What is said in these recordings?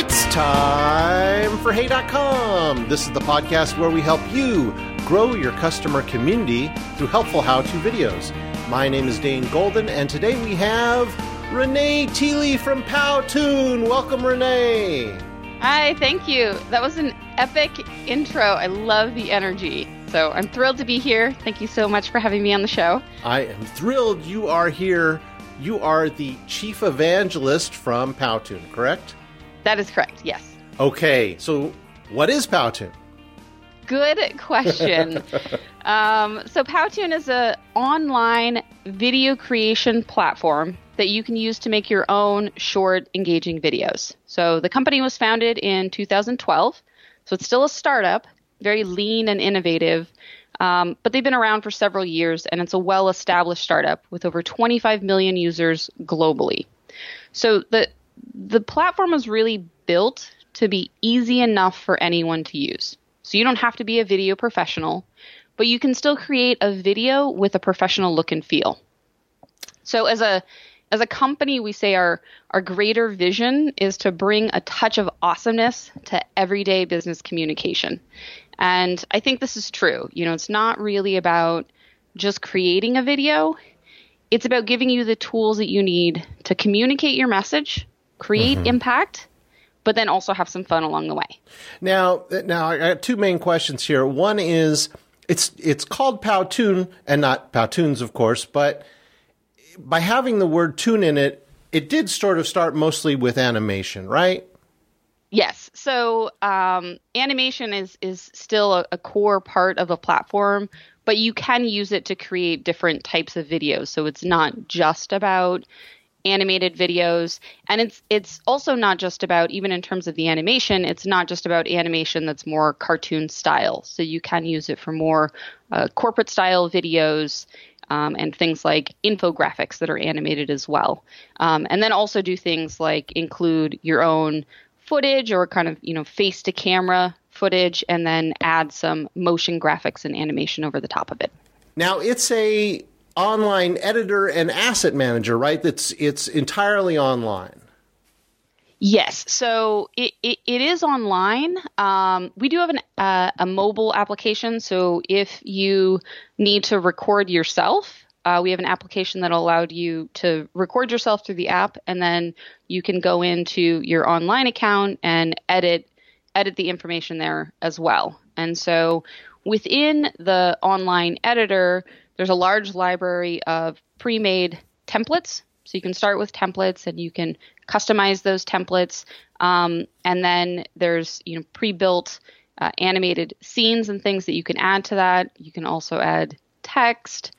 It's time for Hey.com. This is the podcast where we help you grow your customer community through helpful how to videos. My name is Dane Golden, and today we have Renee Teeley from Powtoon. Welcome, Renee. Hi, thank you. That was an epic intro. I love the energy. So I'm thrilled to be here. Thank you so much for having me on the show. I am thrilled you are here. You are the chief evangelist from Powtoon, correct? That is correct, yes. Okay, so what is Powtoon? Good question. um, so Powtoon is an online video creation platform that you can use to make your own short, engaging videos. So the company was founded in 2012, so it's still a startup, very lean and innovative. Um, but they've been around for several years, and it's a well established startup with over 25 million users globally. So the the platform is really built to be easy enough for anyone to use. So you don't have to be a video professional, but you can still create a video with a professional look and feel. So as a as a company, we say our our greater vision is to bring a touch of awesomeness to everyday business communication. And I think this is true. You know, it's not really about just creating a video. It's about giving you the tools that you need to communicate your message create mm-hmm. impact, but then also have some fun along the way. Now, now I got two main questions here. One is it's it's called Powtoon and not Powtoons, of course, but by having the word tune in it, it did sort of start mostly with animation, right? Yes. So um, animation is is still a, a, core part of a platform, but you can use it to create different types of videos. So it's not just about animated videos. And it's it's also not just about even in terms of the animation it's not just about animation that's more cartoon style. So you can use it for more uh, corporate style videos um, and things like infographics that are animated as well. Um, and then also do things like include your own footage or kind of you know face to camera footage and then add some motion graphics and animation over the top of it. Now it's a online editor and asset manager, right? That's it's entirely online. Yes, so it, it, it is online. Um, we do have an, uh, a mobile application. So if you need to record yourself, uh, we have an application that allowed you to record yourself through the app, and then you can go into your online account and edit edit the information there as well. And so within the online editor, there's a large library of pre made templates. So you can start with templates and you can customize those templates. Um, and then there's you know pre-built uh, animated scenes and things that you can add to that. You can also add text,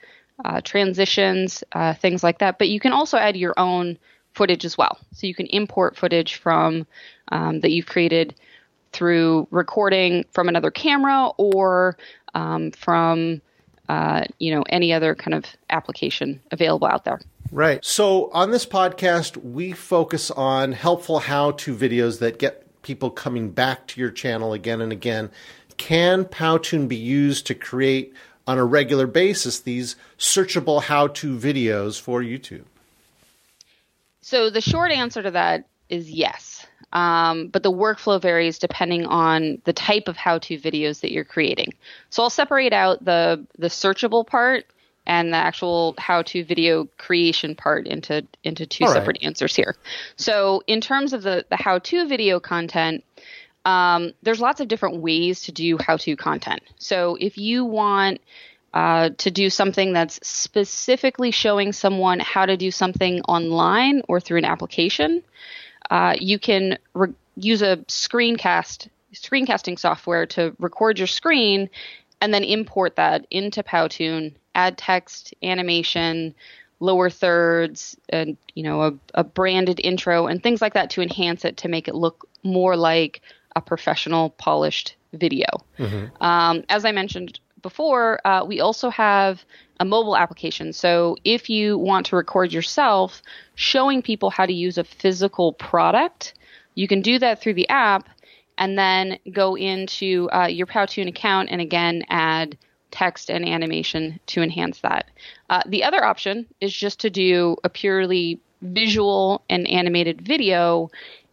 uh, transitions, uh, things like that. But you can also add your own footage as well. So you can import footage from um, that you've created through recording from another camera or um, from uh, you know any other kind of application available out there. Right. So on this podcast, we focus on helpful how-to videos that get people coming back to your channel again and again. Can Powtoon be used to create on a regular basis these searchable how-to videos for YouTube? So the short answer to that is yes. Um, but the workflow varies depending on the type of how-to videos that you're creating. So I'll separate out the the searchable part and the actual how-to video creation part into into two All separate right. answers here. So in terms of the the how-to video content, um, there's lots of different ways to do how-to content. So if you want uh, to do something that's specifically showing someone how to do something online or through an application, uh, you can re- use a screencast screencasting software to record your screen and then import that into Powtoon, add text, animation, lower thirds, and you know a, a branded intro and things like that to enhance it to make it look more like a professional polished video. Mm-hmm. Um, as I mentioned before, uh, we also have a mobile application. So if you want to record yourself showing people how to use a physical product, you can do that through the app and then go into uh, your Powtoon account and again add text and animation to enhance that. Uh, the other option is just to do a purely visual and animated video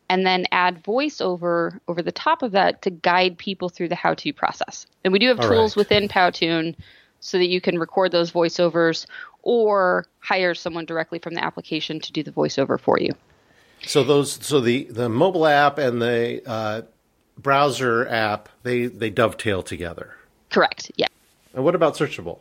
and then add voiceover over the top of that to guide people through the how-to process. And we do have All tools right. within Powtoon so that you can record those voiceovers or hire someone directly from the application to do the voiceover for you. So those, so the the mobile app and the uh, browser app, they they dovetail together. Correct. Yeah. And what about searchable?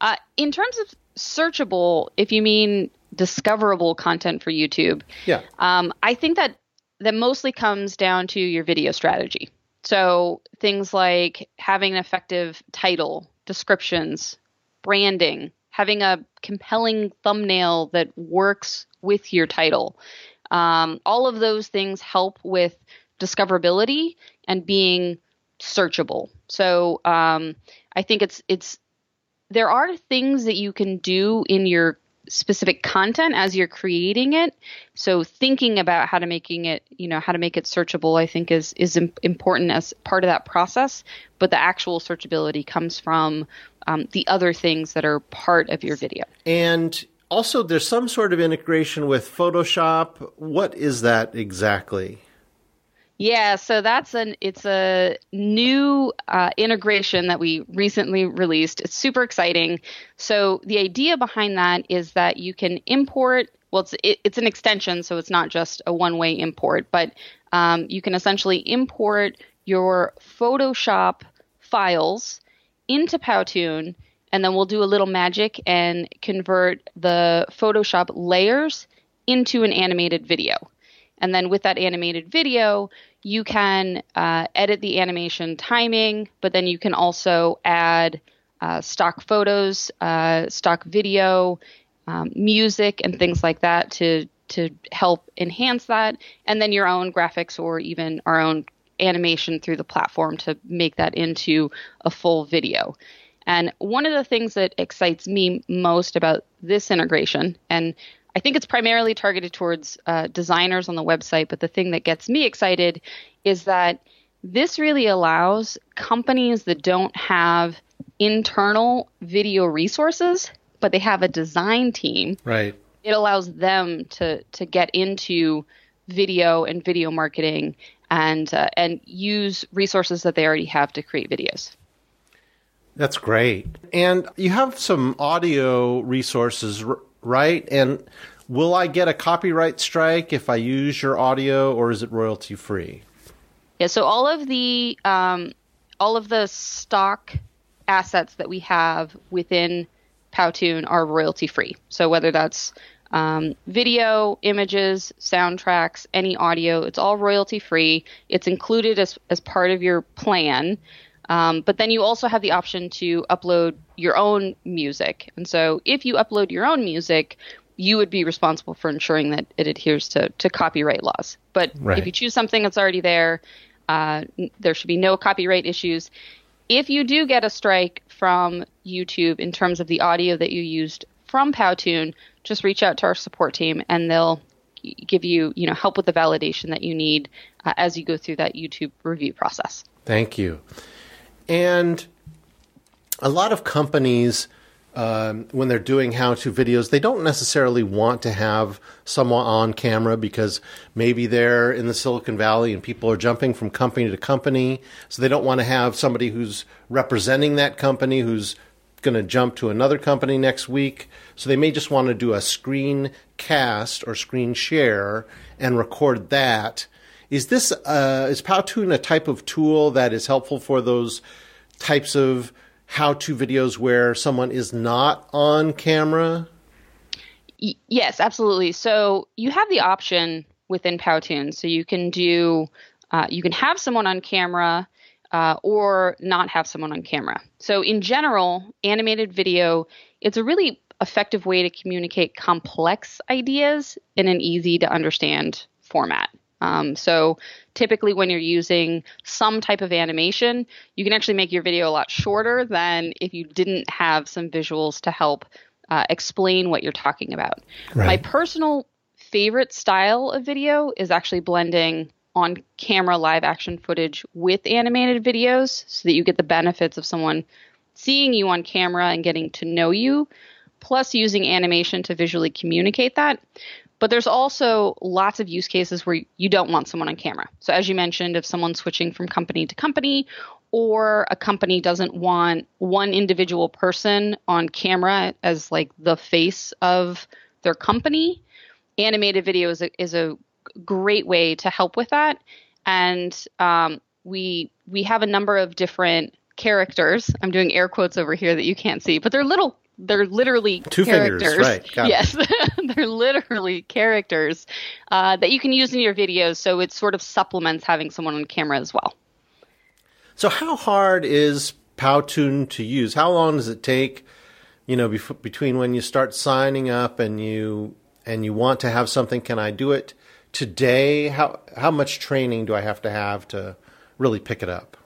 Uh, in terms of searchable, if you mean discoverable content for YouTube, Yeah. um, I think that that mostly comes down to your video strategy. So things like having an effective title, descriptions, branding, having a compelling thumbnail that works with your title. Um, all of those things help with discoverability and being searchable. So um, I think it's it's there are things that you can do in your specific content as you're creating it. So thinking about how to making it, you know, how to make it searchable, I think is is important as part of that process. But the actual searchability comes from um, the other things that are part of your video. And also, there's some sort of integration with Photoshop. What is that exactly? Yeah, so that's an it's a new uh, integration that we recently released. It's super exciting. So the idea behind that is that you can import. Well, it's it, it's an extension, so it's not just a one way import, but um, you can essentially import your Photoshop files into Powtoon, and then we'll do a little magic and convert the Photoshop layers into an animated video. And then with that animated video, you can uh, edit the animation timing, but then you can also add uh, stock photos, uh, stock video, um, music, and things like that to to help enhance that, and then your own graphics or even our own animation through the platform to make that into a full video. And one of the things that excites me most about this integration, and I think it's primarily targeted towards uh, designers on the website, but the thing that gets me excited is that this really allows companies that don't have internal video resources, but they have a design team. Right. It allows them to to get into video and video marketing and uh, and use resources that they already have to create videos. That's great. And you have some audio resources, right? And will I get a copyright strike if I use your audio, or is it royalty free? Yeah, so all of the um, all of the stock assets that we have within Powtoon are royalty free. So whether that's um, video, images, soundtracks, any audio, it's all royalty free. It's included as as part of your plan. Um, but then you also have the option to upload your own music. And so if you upload your own music, you would be responsible for ensuring that it adheres to, to copyright laws. But Right. if you choose something that's already there, uh, there should be no copyright issues. If you do get a strike from YouTube in terms of the audio that you used from Powtoon, just reach out to our support team and they'll give you, you know, help with the validation that you need uh, as you go through that YouTube review process. Thank you. And a lot of companies, um, when they're doing how to videos, they don't necessarily want to have someone on camera because maybe they're in the Silicon Valley and people are jumping from company to company. So they don't want to have somebody who's representing that company who's going to jump to another company next week. So they may just want to do a screen cast or screen share and record that. Is this uh, is Powtoon a type of tool that is helpful for those types of how-to videos where someone is not on camera? Yes, absolutely. So you have the option within Powtoon, so you can do, uh, you can have someone on camera uh, or not have someone on camera. So in general, animated video, it's a really effective way to communicate complex ideas in an easy to understand format. Um, so typically, when you're using some type of animation, you can actually make your video a lot shorter than if you didn't have some visuals to help uh, explain what you're talking about. Right. My personal favorite style of video is actually blending on camera live action footage with animated videos so that you get the benefits of someone seeing you on camera and getting to know you, plus using animation to visually communicate that. But there's also lots of use cases where you don't want someone on camera. So, as you mentioned, if someone's switching from company to company, or a company doesn't want one individual person on camera as like the face of their company, animated video is a, is a great way to help with that. And um, we we have a number of different characters. I'm doing air quotes over here that you can't see, but they're little. They're literally Two characters. fingers, right? Got yes, they're literally characters uh, that you can use in your videos. So it sort of supplements having someone on camera as well. So how hard is Powtoon to use? How long does it take? You know, bef- between when you start signing up and you and you want to have something, can I do it today? How how much training do I have to have to really pick it up?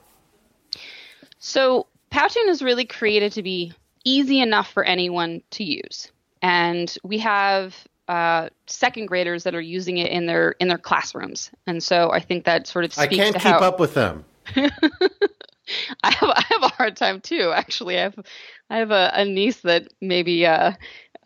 So Powtoon is really created to be easy enough for anyone to use, and we have uh, second graders that are using it in their in their classrooms, and so I think that sort of speaks I can't to keep how up with them. I have I have a hard time too. Actually, I have I have a, a niece that maybe uh,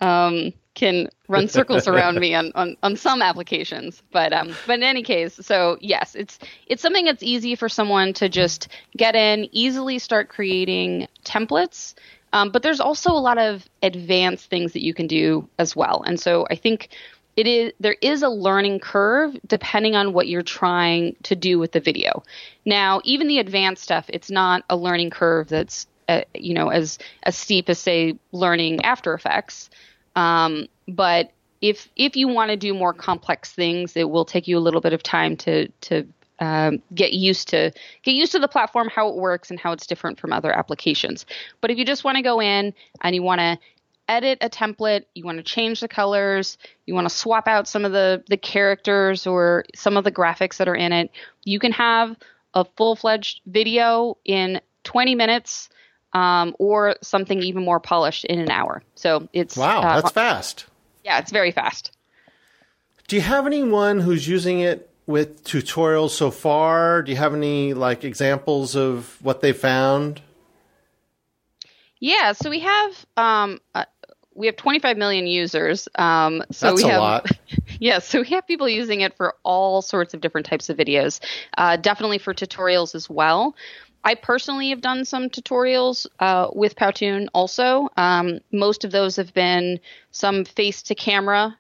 um, can run circles around me on, on, on some applications. But um, but in any case, so yes, it's it's something that's easy for someone to just get in, easily start creating templates. Um, but there's also a lot of advanced things that you can do as well. And so I think it is there is a learning curve depending on what you're trying to do with the video. Now, even the advanced stuff, it's not a learning curve that's uh, you know as as steep as say learning After Effects. Um, but if if you want to do more complex things, it will take you a little bit of time to to um, get used to get used to the platform, how it works, and how it's different from other applications. But if you just want to go in and you want to edit a template, you want to change the colors, you want to swap out some of the the characters or some of the graphics that are in it, you can have a full-fledged video in 20 minutes um, or something even more polished in an hour. So it's Wow, uh, that's fast. yeah, it's very fast. Do you have anyone who's using it with tutorials so far? Do you have any like examples of what they found? Yeah, so we have um, uh, we have 25 million users. Um, so That's we a have lot. yeah, so we have people using it for all sorts of different types of videos. Uh, definitely for tutorials as well. I personally have done some tutorials uh, with Powtoon also. Um, most of those have been some face to camera,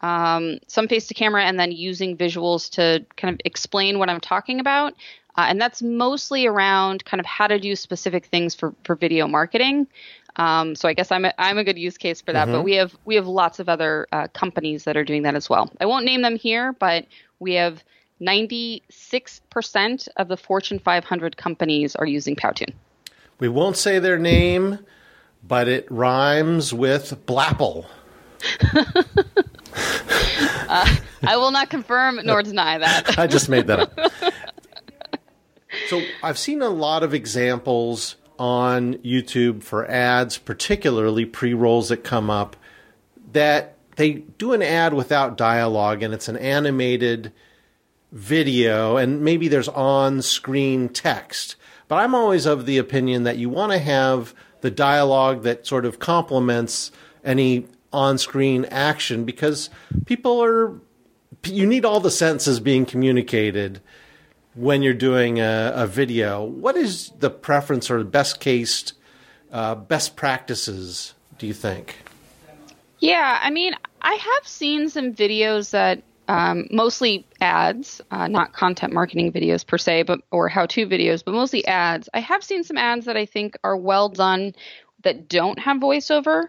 um, some face to camera, and then using visuals to kind of explain what I'm talking about. Uh, and that's mostly around kind of how to do specific things for, for video marketing. Um, so I guess I'm a, I'm a good use case for that. But we have we have lots of other uh, companies that are doing that as well. I won't name them here, but we have 96% of the Fortune 500 companies are using Powtoon. We won't say their name, but it rhymes with Blapple. Uh, I will not confirm nor deny that. I just made that up. so I've seen a lot of examples on YouTube for ads, particularly pre rolls that come up, that they do an ad without dialogue and it's an animated video and maybe there's on screen text. But I'm always of the opinion that you want to have the dialogue that sort of complements any on screen action because people are, you need all the senses being communicated when you're doing a, a video. What is the preference or the best case, uh, best practices, do you think? Yeah, I mean, I have seen some videos that um, mostly ads, uh, not content marketing videos per se, but or how-to videos, but mostly ads. I have seen some ads that I think are well done that don't have voiceover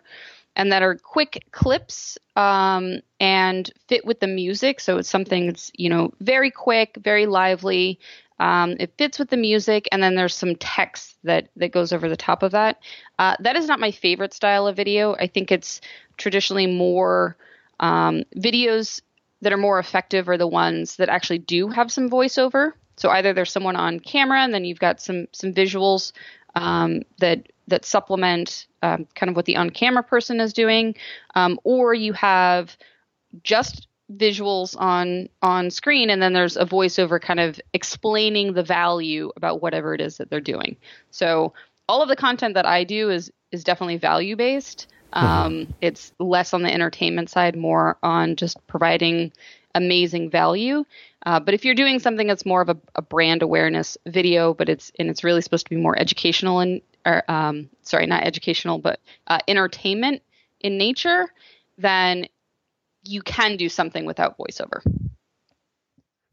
and that are quick clips um, and fit with the music. So it's something that's you know very quick, very lively. Um, it fits with the music, and then there's some text that that goes over the top of that. Uh, that is not my favorite style of video. I think it's traditionally more um, videos that are more effective are the ones that actually do have some voiceover. So either there's someone on camera, and then you've got some some visuals um, that that supplement um, kind of what the on camera person is doing, um, or you have just visuals on on screen and then there's a voiceover kind of explaining the value about whatever it is that they're doing. So all of the content that i do is is definitely value based Um, mm-hmm. It's less on the entertainment side, more on just providing amazing value. Uh, but if you're doing something that's more of a, a, brand awareness video, but it's and it's really supposed to be more educational and or um, sorry, not educational, but uh, entertainment in nature, then you can do something without voiceover.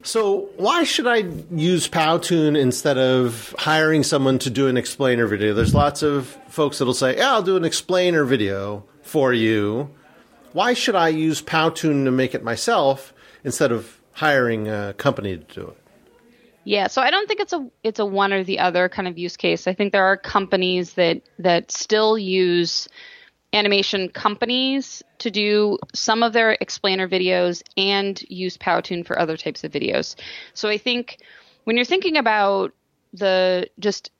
So why should I use Powtoon instead of hiring someone to do an explainer video? There's lots of folks that'll say, "Yeah, I'll do an explainer video for you." Why should I use Powtoon to make it myself instead of hiring a company to do it? Yeah, so I don't think it's a it's a one or the other kind of use case. I think there are companies that that still use animation companies to do some of their explainer videos and use Powtoon for other types of videos. So I think when you're thinking about the just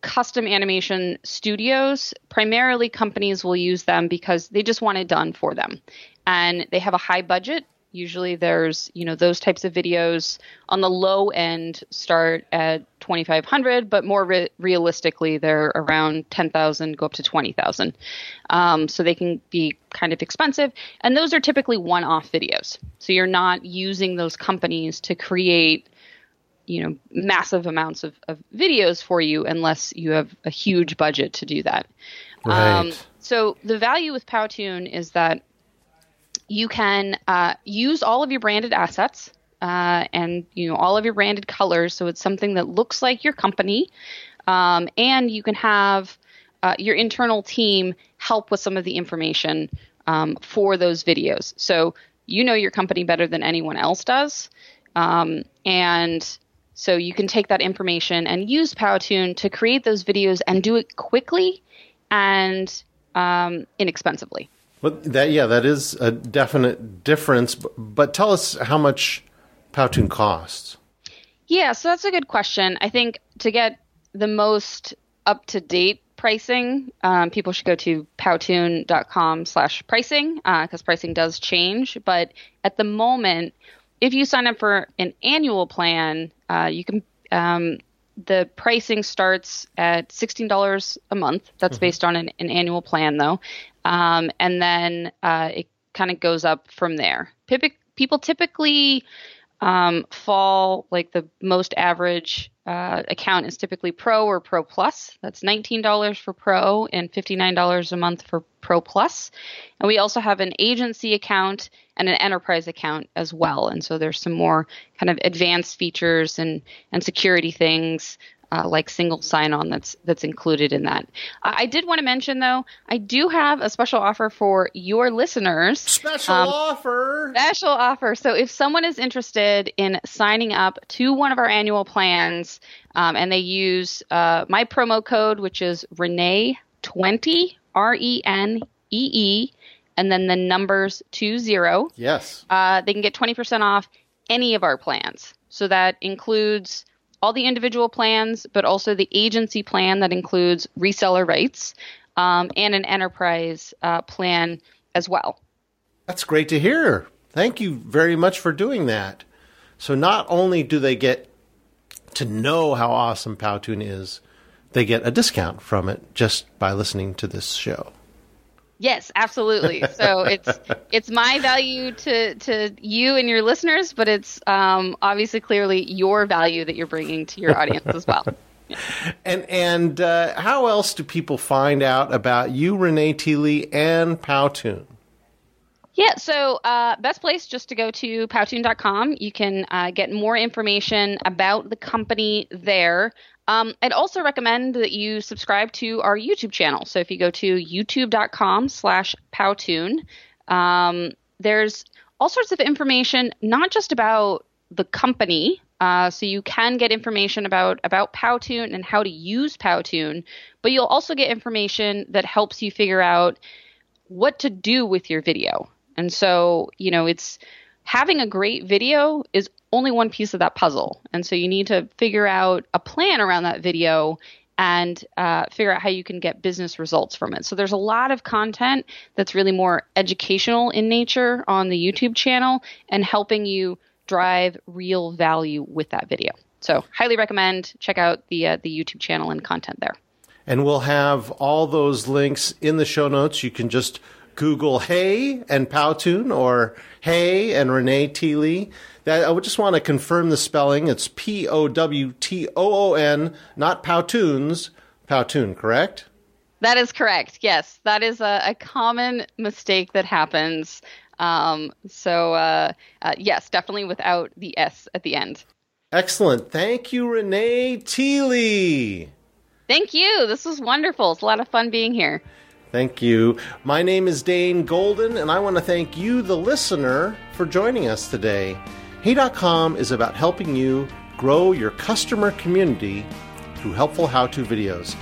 custom animation studios, primarily companies will use them because they just want it done for them. And they have a high budget Usually there's, you know, those types of videos on the low end start at 2500 but more re- realistically they're around 10,000 go up to 20,000. Um, so they can be kind of expensive and those are typically one-off videos. So you're not using those companies to create you know massive amounts of, of videos for you unless you have a huge budget to do that. Right. Um, so the value with Powtoon is that you can uh, use all of your branded assets uh, and you know all of your branded colors, so it's something that looks like your company, um, and you can have uh, your internal team help with some of the information um, for those videos. So you know your company better than anyone else does, um, and so you can take that information and use Powtoon to create those videos and do it quickly and um, inexpensively. Well, that yeah, that is a definite difference. But, but tell us how much Powtoon costs. Yeah, so that's a good question. I think to get the most up to date pricing, um, people should go to powtoon.com slash pricing because uh, pricing does change. But at the moment, if you sign up for an annual plan, uh, you can um, the pricing starts at $16 a month. That's mm-hmm. based on an, an, annual plan, though. Um, and then uh, it kind of goes up from there. people typically um, fall like the most average uh, account is typically Pro or Pro Plus. That's $19 for Pro and $59 a month for Pro Plus. And we also have an agency account and an enterprise account as well. And so there's some more kind of advanced features and, and security things uh, like single sign-on that's that's included in that. I did want to mention though, I do have a special offer for your listeners. Special um, offer. Special offer. So if someone is interested in signing up to one of our annual plans, um, and they use uh, my promo code, which is Renee twenty R E N E E, and then the numbers two zero. Yes. Uh, they can get twenty percent off any of our plans. So that includes all the individual plans, but also the agency plan that includes reseller rights um, and an enterprise uh, plan as well. That's great to hear. Thank you very much for doing that. So not only do they get to know how awesome Powtoon is, they get a discount from it just by listening to this show. Yes, absolutely. So it's it's my value to to you and your listeners, but it's um, obviously clearly your value that you're bringing to your audience as well. Yeah. And and uh, how else do people find out about you, Renee Teeley, and Powtoon? Yeah, so uh, best place just to go to powtoon.com. You can uh, get more information about the company there. Um, I'd also recommend that you subscribe to our YouTube channel. So if you go to youtube.com slash Powtoon, um, there's all sorts of information, not just about the company. Uh, so you can get information about about Powtoon and how to use Powtoon, but you'll also get information that helps you figure out what to do with your video. And so, you know, it's having a great video is only one piece of that puzzle. And so you need to figure out a plan around that video and uh, figure out how you can get business results from it. So there's a lot of content that's really more educational in nature on the YouTube channel and helping you drive real value with that video. So highly recommend check out the uh, the YouTube channel and content there. And we'll have all those links in the show notes. You can just Google Hey and Powtoon or Hey and Renee Teeley. That I would just want to confirm the spelling. It's P O W T O O N, not Powtoons. Powtoon, correct? That is correct. Yes, that is a, a common mistake that happens. Um, so uh, uh, yes, definitely without the S at the end. Excellent. Thank you, Renee Teeley. Thank you. This was wonderful. It's a lot of fun being here. Thank you. My name is Dane Golden, and I want to thank you, the listener, for joining us today. Hey.com is about helping you grow your customer community through helpful how to videos.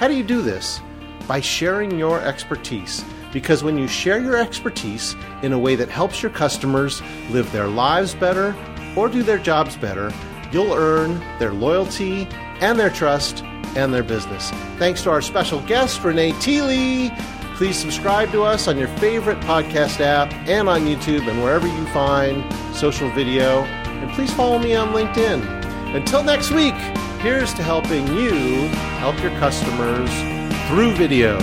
How do you do this? By sharing your expertise. Because when you share your expertise in a way that helps your customers live their lives better or do their jobs better, you'll earn their loyalty and their trust and their business. Thanks to our special guest, Renee Teeley. Please subscribe to us on your favorite podcast app and on YouTube and wherever you find social video. And please follow me on LinkedIn. Until next week, here's to helping you help your customers through video.